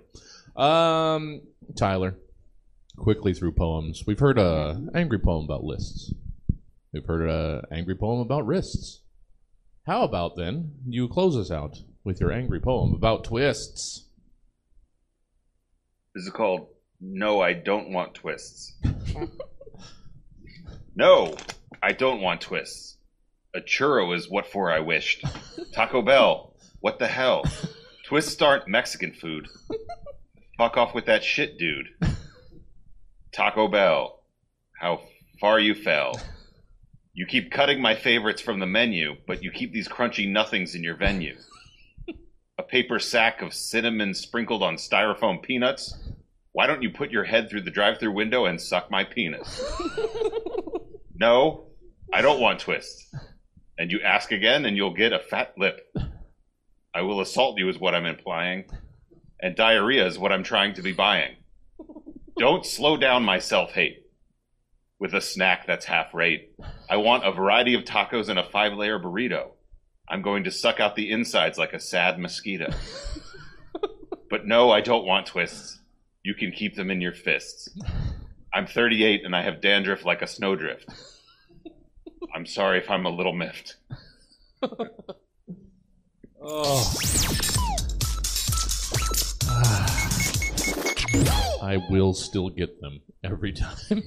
Um, Tyler, quickly through poems. We've heard a angry poem about lists. We've heard a angry poem about wrists. How about then you close us out with your angry poem about twists? This is called No, I Don't Want Twists. [LAUGHS] no, I don't want twists. A churro is what for I wished. [LAUGHS] Taco Bell, what the hell? [LAUGHS] Twists aren't Mexican food. Fuck off with that shit, dude. Taco Bell, how far you fell. [LAUGHS] You keep cutting my favorites from the menu, but you keep these crunchy nothings in your venue. [LAUGHS] A paper sack of cinnamon sprinkled on styrofoam peanuts. Why don't you put your head through the drive-through window and suck my penis? [LAUGHS] no, I don't want twists. And you ask again, and you'll get a fat lip. I will assault you, is what I'm implying. And diarrhea is what I'm trying to be buying. Don't slow down my self hate with a snack that's half rate. I want a variety of tacos and a five layer burrito. I'm going to suck out the insides like a sad mosquito. [LAUGHS] but no, I don't want twists. You can keep them in your fists. I'm 38 and I have dandruff like a snowdrift. I'm sorry if I'm a little miffed. [LAUGHS] Oh. [SIGHS] [SIGHS] [SIGHS] I will still get them every [LAUGHS] time.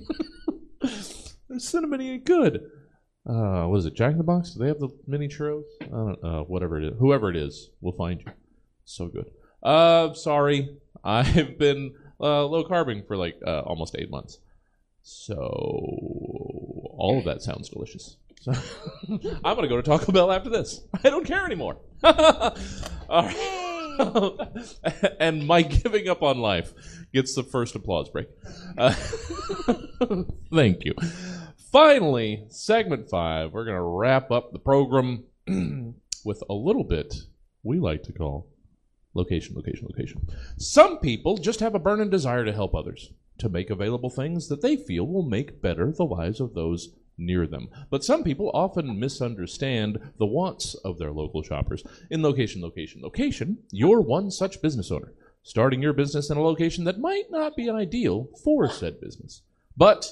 the cinnamon ain't good. Uh, what is it? Jack in the Box? Do they have the mini churros? I don't know. Whatever it is, whoever it is, we'll find you. So good. Uh, sorry, [LAUGHS] I've been uh, low carbing for like uh, almost eight months. So all of that sounds delicious. So [LAUGHS] I'm gonna go to Taco Bell after this. I don't care anymore. all right. and my giving up on life gets the first applause break. Uh, [LAUGHS] thank you. Finally, segment five, we're going to wrap up the program [CLEARS THROAT] with a little bit we like to call location, location, location. Some people just have a burning desire to help others, to make available things that they feel will make better the lives of those near them. But some people often misunderstand the wants of their local shoppers. In location, location, location, you're one such business owner, starting your business in a location that might not be ideal for said business. But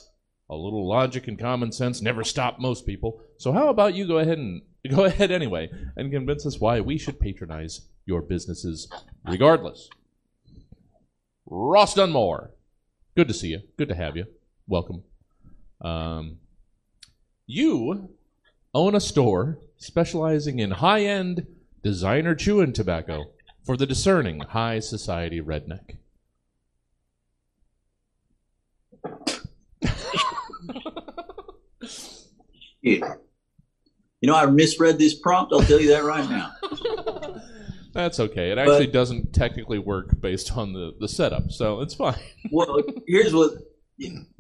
a little logic and common sense never stop most people. So how about you go ahead and [LAUGHS] go ahead anyway and convince us why we should patronize your businesses regardless. Ross Dunmore, good to see you. Good to have you. Welcome. Um, you own a store specializing in high end designer chewing tobacco for the discerning high society redneck. Yeah. You know, I misread this prompt. I'll tell you that right now. [LAUGHS] That's okay. It actually doesn't technically work based on the, the setup, so it's fine. [LAUGHS] Well, here's what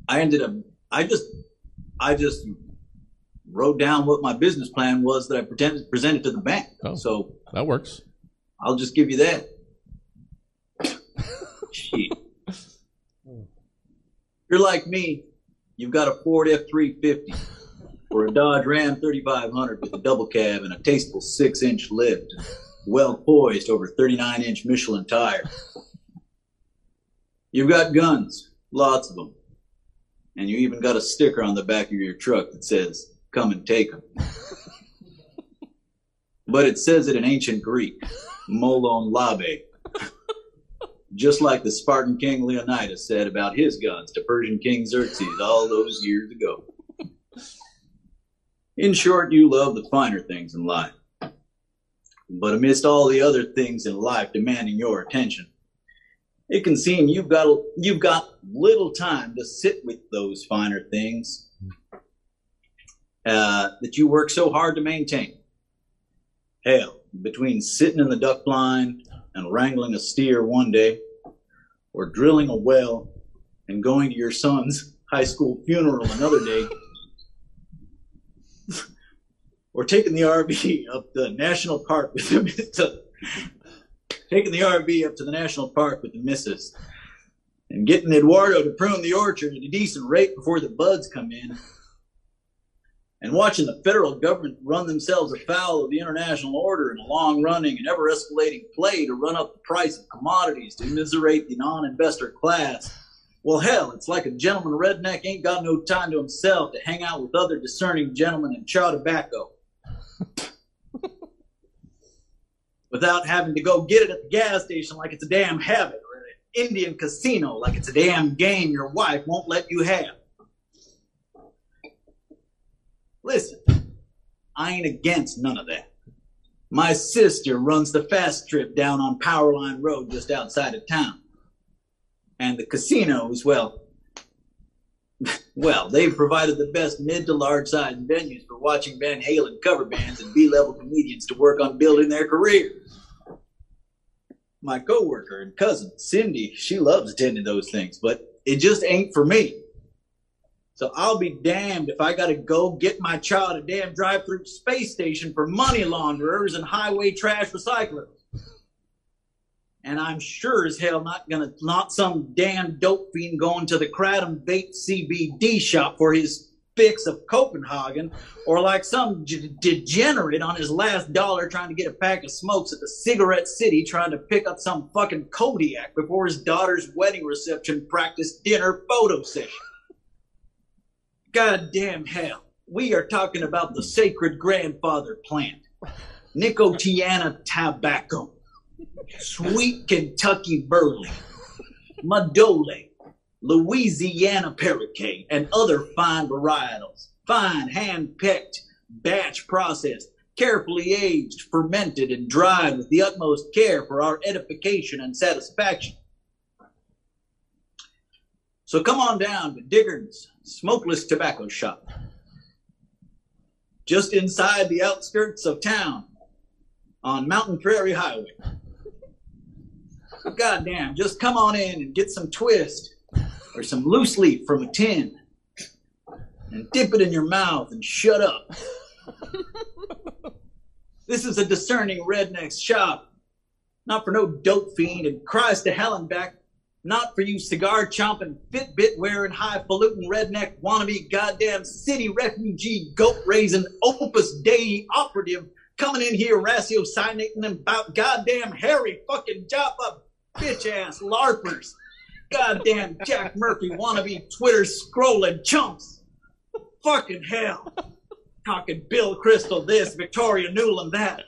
I ended up. I just, I just wrote down what my business plan was that I pretended presented to the bank. Oh. So That works. I'll just give you that. [LAUGHS] Shit. You're like me. You've got a Ford F350 or a Dodge Ram 3500 with a double cab and a tasteful six-inch lift, well poised over 39-inch Michelin tire. You've got guns, lots of them, and you even got a sticker on the back of your truck that says "Come and take them." [LAUGHS] but it says it in ancient Greek, "Molon labe." just like the Spartan king Leonidas said about his guns to Persian king Xerxes all those years ago. In short, you love the finer things in life. But amidst all the other things in life demanding your attention, it can seem you've got you've got little time to sit with those finer things uh, that you work so hard to maintain. Hell, between sitting in the duck blind and wrangling a steer one day, or drilling a well and going to your son's high school funeral another day, [LAUGHS] or taking the RV up the national park with the [LAUGHS] taking the RV up to the national park with the missus, and getting Eduardo to prune the orchard at a decent rate before the buds come in and watching the federal government run themselves afoul of the international order in a long running and ever escalating play to run up the price of commodities to immiserate the non investor class. Well, hell, it's like a gentleman redneck ain't got no time to himself to hang out with other discerning gentlemen and chaw tobacco. [LAUGHS] Without having to go get it at the gas station like it's a damn habit or at an Indian casino like it's a damn game your wife won't let you have. Listen, I ain't against none of that. My sister runs the fast strip down on Powerline Road just outside of town. And the casinos, well, [LAUGHS] well, they've provided the best mid to large size venues for watching Van Halen cover bands and B level comedians to work on building their careers. My coworker and cousin, Cindy, she loves attending those things, but it just ain't for me. So I'll be damned if I gotta go get my child a damn drive-through space station for money launderers and highway trash recyclers. And I'm sure as hell not gonna not some damn dope fiend going to the Kratom Bait CBD shop for his fix of Copenhagen, or like some g- degenerate on his last dollar trying to get a pack of smokes at the Cigarette City trying to pick up some fucking Kodiak before his daughter's wedding reception practice dinner photo session. Goddamn hell. We are talking about the sacred grandfather plant, [LAUGHS] Nicotiana tobacco, sweet Kentucky burley, Madole, Louisiana Perique, and other fine varietals. Fine, hand picked, batch processed, carefully aged, fermented, and dried with the utmost care for our edification and satisfaction. So come on down to Digger's Smokeless Tobacco Shop. Just inside the outskirts of town on Mountain Prairie Highway. Goddamn, just come on in and get some twist or some loose leaf from a tin and dip it in your mouth and shut up. this is a discerning redneck's shop, not for no dope fiend and cries to hell and back, not for you cigar chomping, Fitbit wearing, highfalutin redneck wannabe goddamn city refugee goat raising opus dei operative coming in here ratiocinating about goddamn hairy fucking Joppa bitch ass larpers. Goddamn Jack Murphy wannabe Twitter scrolling chumps. Fucking hell. Talking Bill Kristol this, Victoria Nuland that.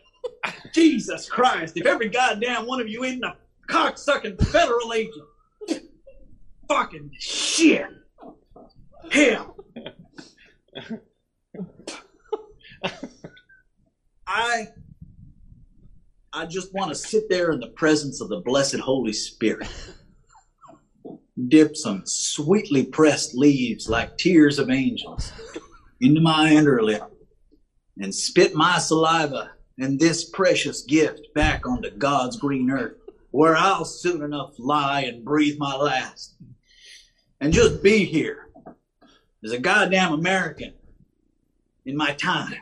Jesus Christ, if every goddamn one of you ain't a cocksucking federal agent. Fucking shit. Hell. I I just want to sit there in the presence of the blessed Holy Spirit. Dip some sweetly pressed leaves like tears of angels into my underlip and spit my saliva and this precious gift back onto God's green earth where I'll soon enough lie and breathe my last and just be here as a goddamn American in my time.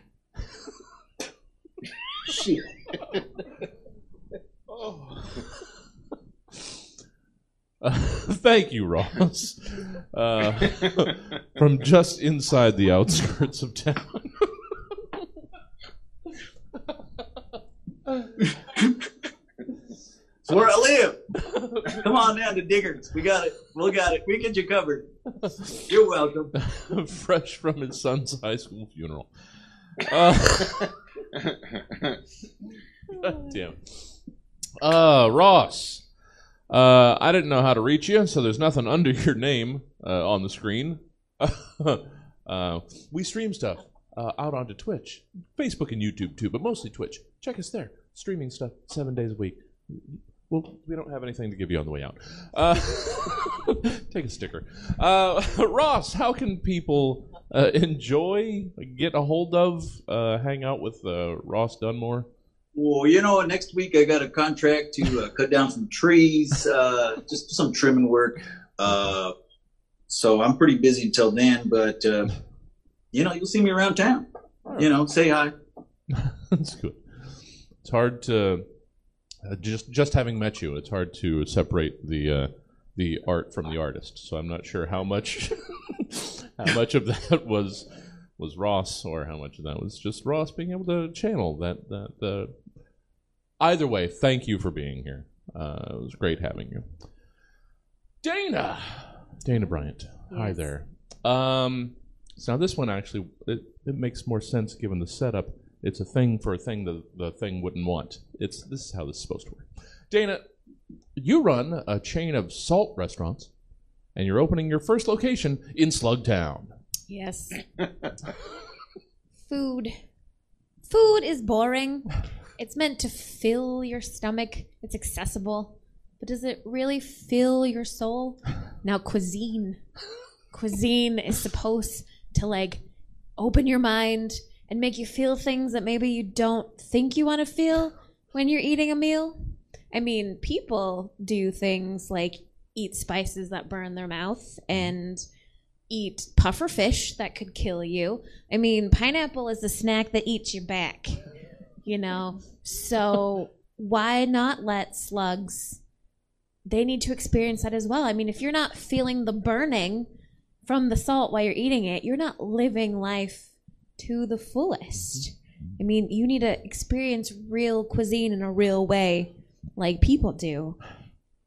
[LAUGHS] Shit. Uh, [LAUGHS] thank you, Ross. Uh, [LAUGHS] from just inside the outskirts of town. It's where I live. [LAUGHS] Come on down to Diggers. We got it. We got it. We get you covered. You're welcome. [LAUGHS] Fresh from his son's high school funeral. [LAUGHS] Uh, damn. Uh, Ross. Uh, I didn't know how to reach you, so there's nothing under your name uh, on the screen. uh, we stream stuff uh, out onto Twitch, Facebook, and YouTube too, but mostly Twitch. Check us there. Streaming stuff seven days a week. Well, we don't have anything to give you on the way out. Uh, [LAUGHS] take a sticker. Uh, [LAUGHS] Ross, how can people uh, enjoy, get a hold of, uh, hang out with uh, Ross Dunmore? Well, you know, next week I got a contract to uh, cut down some trees, uh, just some trimming work. Uh, so I'm pretty busy until then, but uh, you know, you'll see me around town. You know, say hi. [LAUGHS] That's good. It's hard to uh, just just having met you. It's hard to separate the uh, the art from the artist. So I'm not sure how much [LAUGHS] how much of that [LAUGHS] was was Ross or how much of that was just Ross being able to channel that that. Uh, either way, thank you for being here. Uh, it was great having you, Dana. Dana Bryant. Hi Yes. there. Um, so now this one actually it, it makes more sense given the setup. It's a thing for a thing that the thing wouldn't want. It's this is how this is supposed to work. Dana, you run a chain of salt restaurants, and you're opening your first location in Slugtown. Yes. [LAUGHS] Food. Food is boring. It's meant to fill your stomach. It's accessible. But does it really fill your soul? Now, cuisine. Cuisine is supposed to, like, open your mind and make you feel things that maybe you don't think you want to feel when you're eating a meal. I mean, people do things like eat spices that burn their mouth and eat puffer fish that could kill you. I mean, pineapple is a snack that eats your back. You know, so [LAUGHS] why not let slugs? They need to experience that as well. I mean, if you're not feeling the burning from the salt while you're eating it, you're not living life to the fullest. Mm-hmm. I mean, you need to experience real cuisine in a real way, like people do.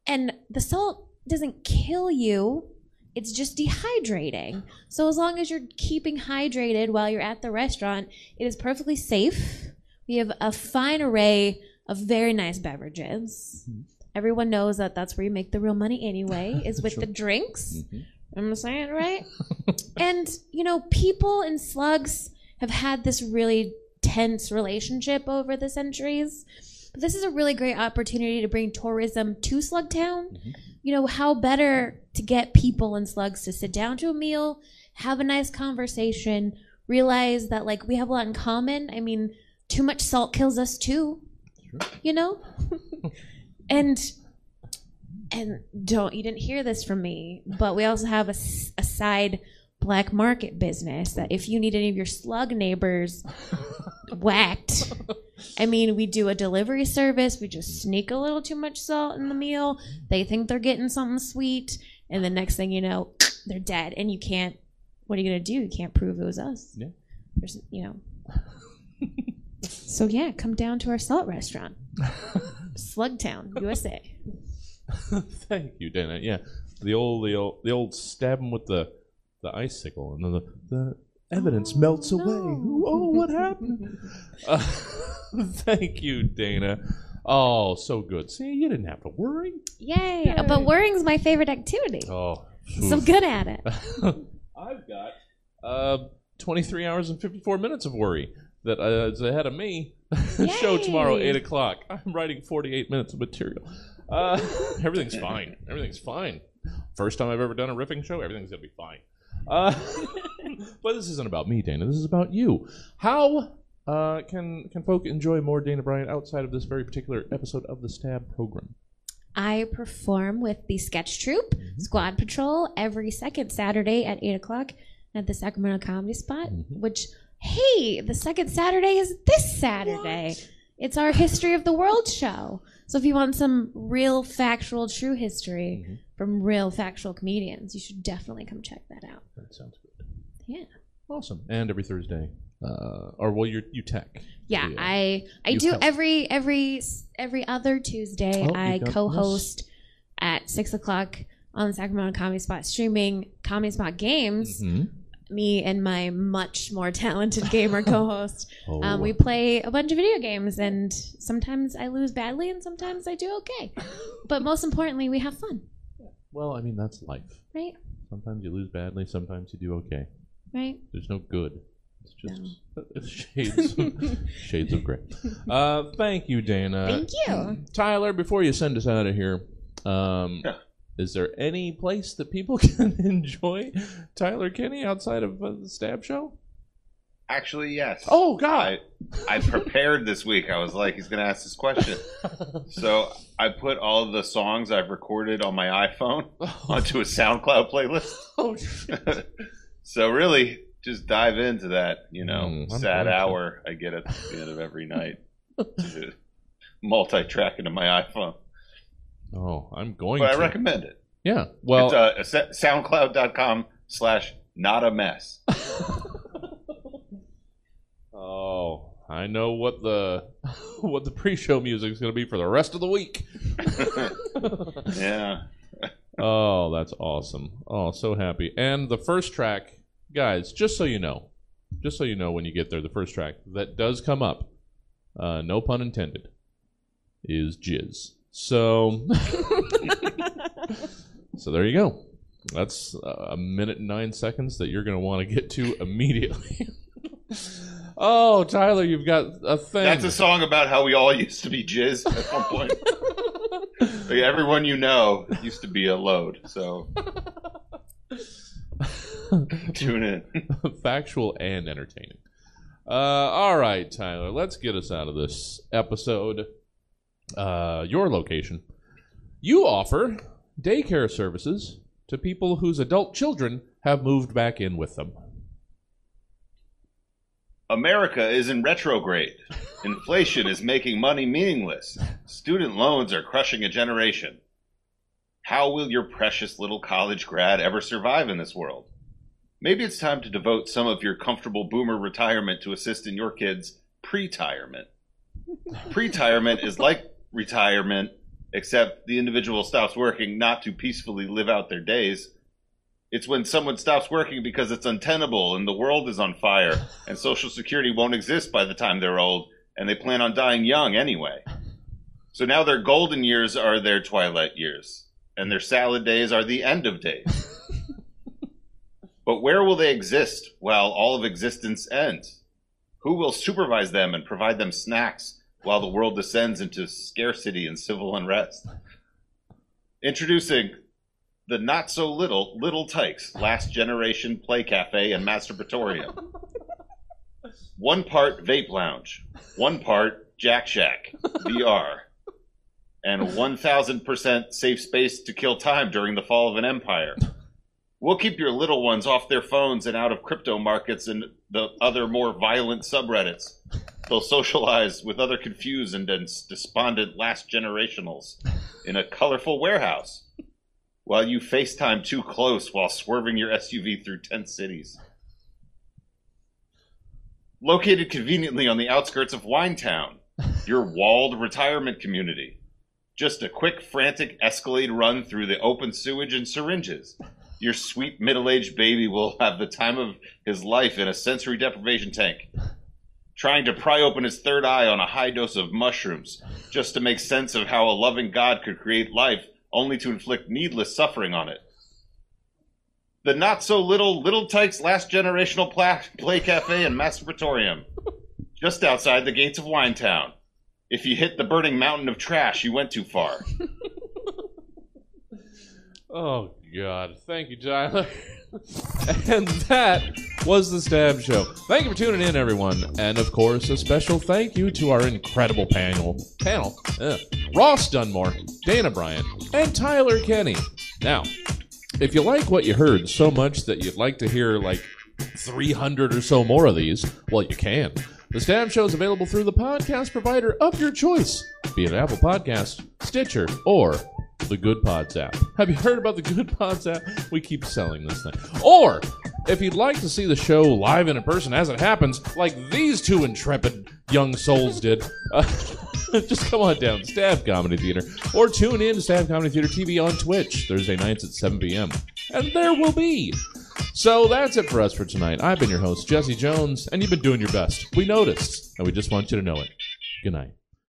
And the salt doesn't kill you, it's just dehydrating. So, as long as you're keeping hydrated while you're at the restaurant, it is perfectly safe. We have a fine array of very nice beverages. Mm-hmm. Everyone knows that that's where you make the real money anyway, [LAUGHS] is with the drinks. Mm-hmm. I'm saying right. [LAUGHS] and you know, people and slugs have had this really tense relationship over the centuries. But this is a really great opportunity to bring tourism to Slugtown. Mm-hmm. You know, how better to get people and slugs to sit down to a meal, have a nice conversation, realize that like we have a lot in common. I mean, too much salt kills us too. You know? [LAUGHS] and and don't you didn't hear this from me, but we also have a side black market business that if you need any of your slug neighbors whacked, I mean, we do a delivery service. We just sneak a little too much salt in the meal. They think they're getting something sweet, and the next thing you know, [CLEARS THROAT] they're dead, and you can't. What are you gonna do? You can't prove it was us. Yeah. There's, you know. so yeah, come down to our salt restaurant, [LAUGHS] Slugtown, USA. Thank you, Dana. Yeah, the old, the old, the old stab him with the the icicle, and then the, the evidence melts away. [LAUGHS] Oh, what happened? Uh, [LAUGHS] thank you, Dana. Oh, so good. See, you didn't have to worry. Yay! But worrying's my favorite activity. Oh, So good at it. [LAUGHS] I've got uh, 23 hours and 54 minutes of worry that uh, is ahead of me. Show tomorrow, 8 o'clock. I'm writing 48 minutes of material. Uh, everything's fine. Everything's fine. First time I've ever done a riffing show, everything's going to be fine. Uh, [LAUGHS] but this isn't about me, Dana. This is about you. How uh, can, can folk enjoy more Dana Bryant outside of this very particular episode of the Stab program? I perform with the sketch troupe Squad Patrol every second Saturday at 8 o'clock at the Sacramento Comedy Spot, which, hey, the second Saturday is this Saturday. It's our History of the World show. So if you want some real factual, true history from real factual comedians, you should definitely come check that out. Sounds good. Yeah. Awesome. And every Thursday. Uh, or, well, you you tech. Yeah, Yeah. I I do help. every every every other Tuesday. Oh, I co-host at six o'clock on the Sacramento Comedy Spot streaming Comedy Spot games. Mhm. Me and my much more talented gamer [LAUGHS] co-host. Oh. Um, we play a bunch of video games, and sometimes I lose badly, and sometimes I do okay. [LAUGHS] But most importantly, we have fun, Well, I mean, that's life. right? Sometimes you lose badly, sometimes you do okay. Right? There's no good. It's just [LAUGHS] it's shades, of, [LAUGHS] shades of gray. Uh, thank you, Dana. Thank you. Tyler, before you send us out of here, um, is there any place that people [LAUGHS] can enjoy Tyler Kinney outside of uh, the Stab Show? Actually, yes. Oh, God. I, I prepared this week. I was like, he's going to ask this question. [LAUGHS] So I put all the songs I've recorded on my iPhone [LAUGHS] onto a SoundCloud playlist. [LAUGHS] Oh, shit. So really, just dive into that, you know, Mm, I'm sad hour I get at the end of every night. Multi-track into my iPhone. Oh, I'm going But I recommend it. yeah. Well, it's uh, sa- soundcloud.com slash not a mess. Oh, I know what the [LAUGHS] what the pre-show music is going to be for the rest of the week. [LAUGHS] Yeah. [LAUGHS] Oh, that's awesome. Oh, so happy. And the first track, guys, just so you know, just so you know when you get there, the first track that does come up, uh, no pun intended, is Jizz. So, so there you go. That's uh, a minute and nine seconds that you're going to want to get to immediately. Oh, Tyler, you've got a thing. That's a song about how we all used to be jizz at one point. [LAUGHS] Like, everyone you know used to be a load. So [LAUGHS] tune in. factual and entertaining. Uh, all right, Tyler, let's get us out of this episode. Uh, your location. You offer daycare services to people whose adult children have moved back in with them. America is in retrograde. Inflation is making money meaningless. Student loans are crushing a generation. How will your precious little college grad ever survive in this world? Maybe it's time to devote some of your comfortable boomer retirement to assist in your kids' pre-tirement. Pre-tirement is like retirement, except the individual stops working not to peacefully live out their days. It's when someone stops working because it's untenable and the world is on fire and Social Security won't exist by the time they're old and they plan on dying young anyway. So now their golden years are their twilight years and their salad days are the end of days. but where will they exist while all of existence ends? Who will supervise them and provide them snacks while the world descends into scarcity and civil unrest? Introducing the not so little Little Tikes last generation play cafe and masturbatorium. one part vape lounge, one part Jack Shack VR, and 1000% safe space to kill time during the fall of an empire. We'll keep your little ones off their phones and out of crypto markets and the other more violent subreddits. They'll socialize with other confused and despondent last generationals in a colorful warehouse while you FaceTime too close while swerving your SUV through 10 cities. Located conveniently on the outskirts of Winetown, [LAUGHS] your walled retirement community. Just a quick, frantic Escalade run through the open sewage and syringes. Your sweet middle aged baby will have the time of his life in a sensory deprivation tank, trying to pry open his third eye on a high dose of mushrooms just to make sense of how a loving God could create life only to inflict needless suffering on it. The not so little Little Tikes last generational pla- play cafe and masturbatorium, just outside the gates of Winetown. If you hit the burning mountain of trash, you went too far. [LAUGHS] Oh, God. Thank you, Tyler. [LAUGHS] and that was the Stab Show. Thank you for tuning in, everyone. And of course, a special thank you to our incredible panel. Panel. Ugh. Ross Dunmore, Dana Bryant, and Tyler Kenny. Now, if you like what you heard so much that you'd like to hear like 300 or so more of these, well, you can. The Stab Show is available through the podcast provider of your choice, be it Apple Podcast, Stitcher, or the Goodpods app. Have you heard about the Goodpods app? We keep selling this thing. Or if you'd like to see the show live and in person as it happens, like these two intrepid young souls did, uh, [LAUGHS] just come on down to Stab Comedy Theater or tune in to Stab Comedy Theater TV on Twitch Thursday nights at 7 p.m. And there will be. So that's it for us for tonight. I've been your host, Jesse Jones, and you've been doing your best. We noticed, and we just want you to know it. Good night.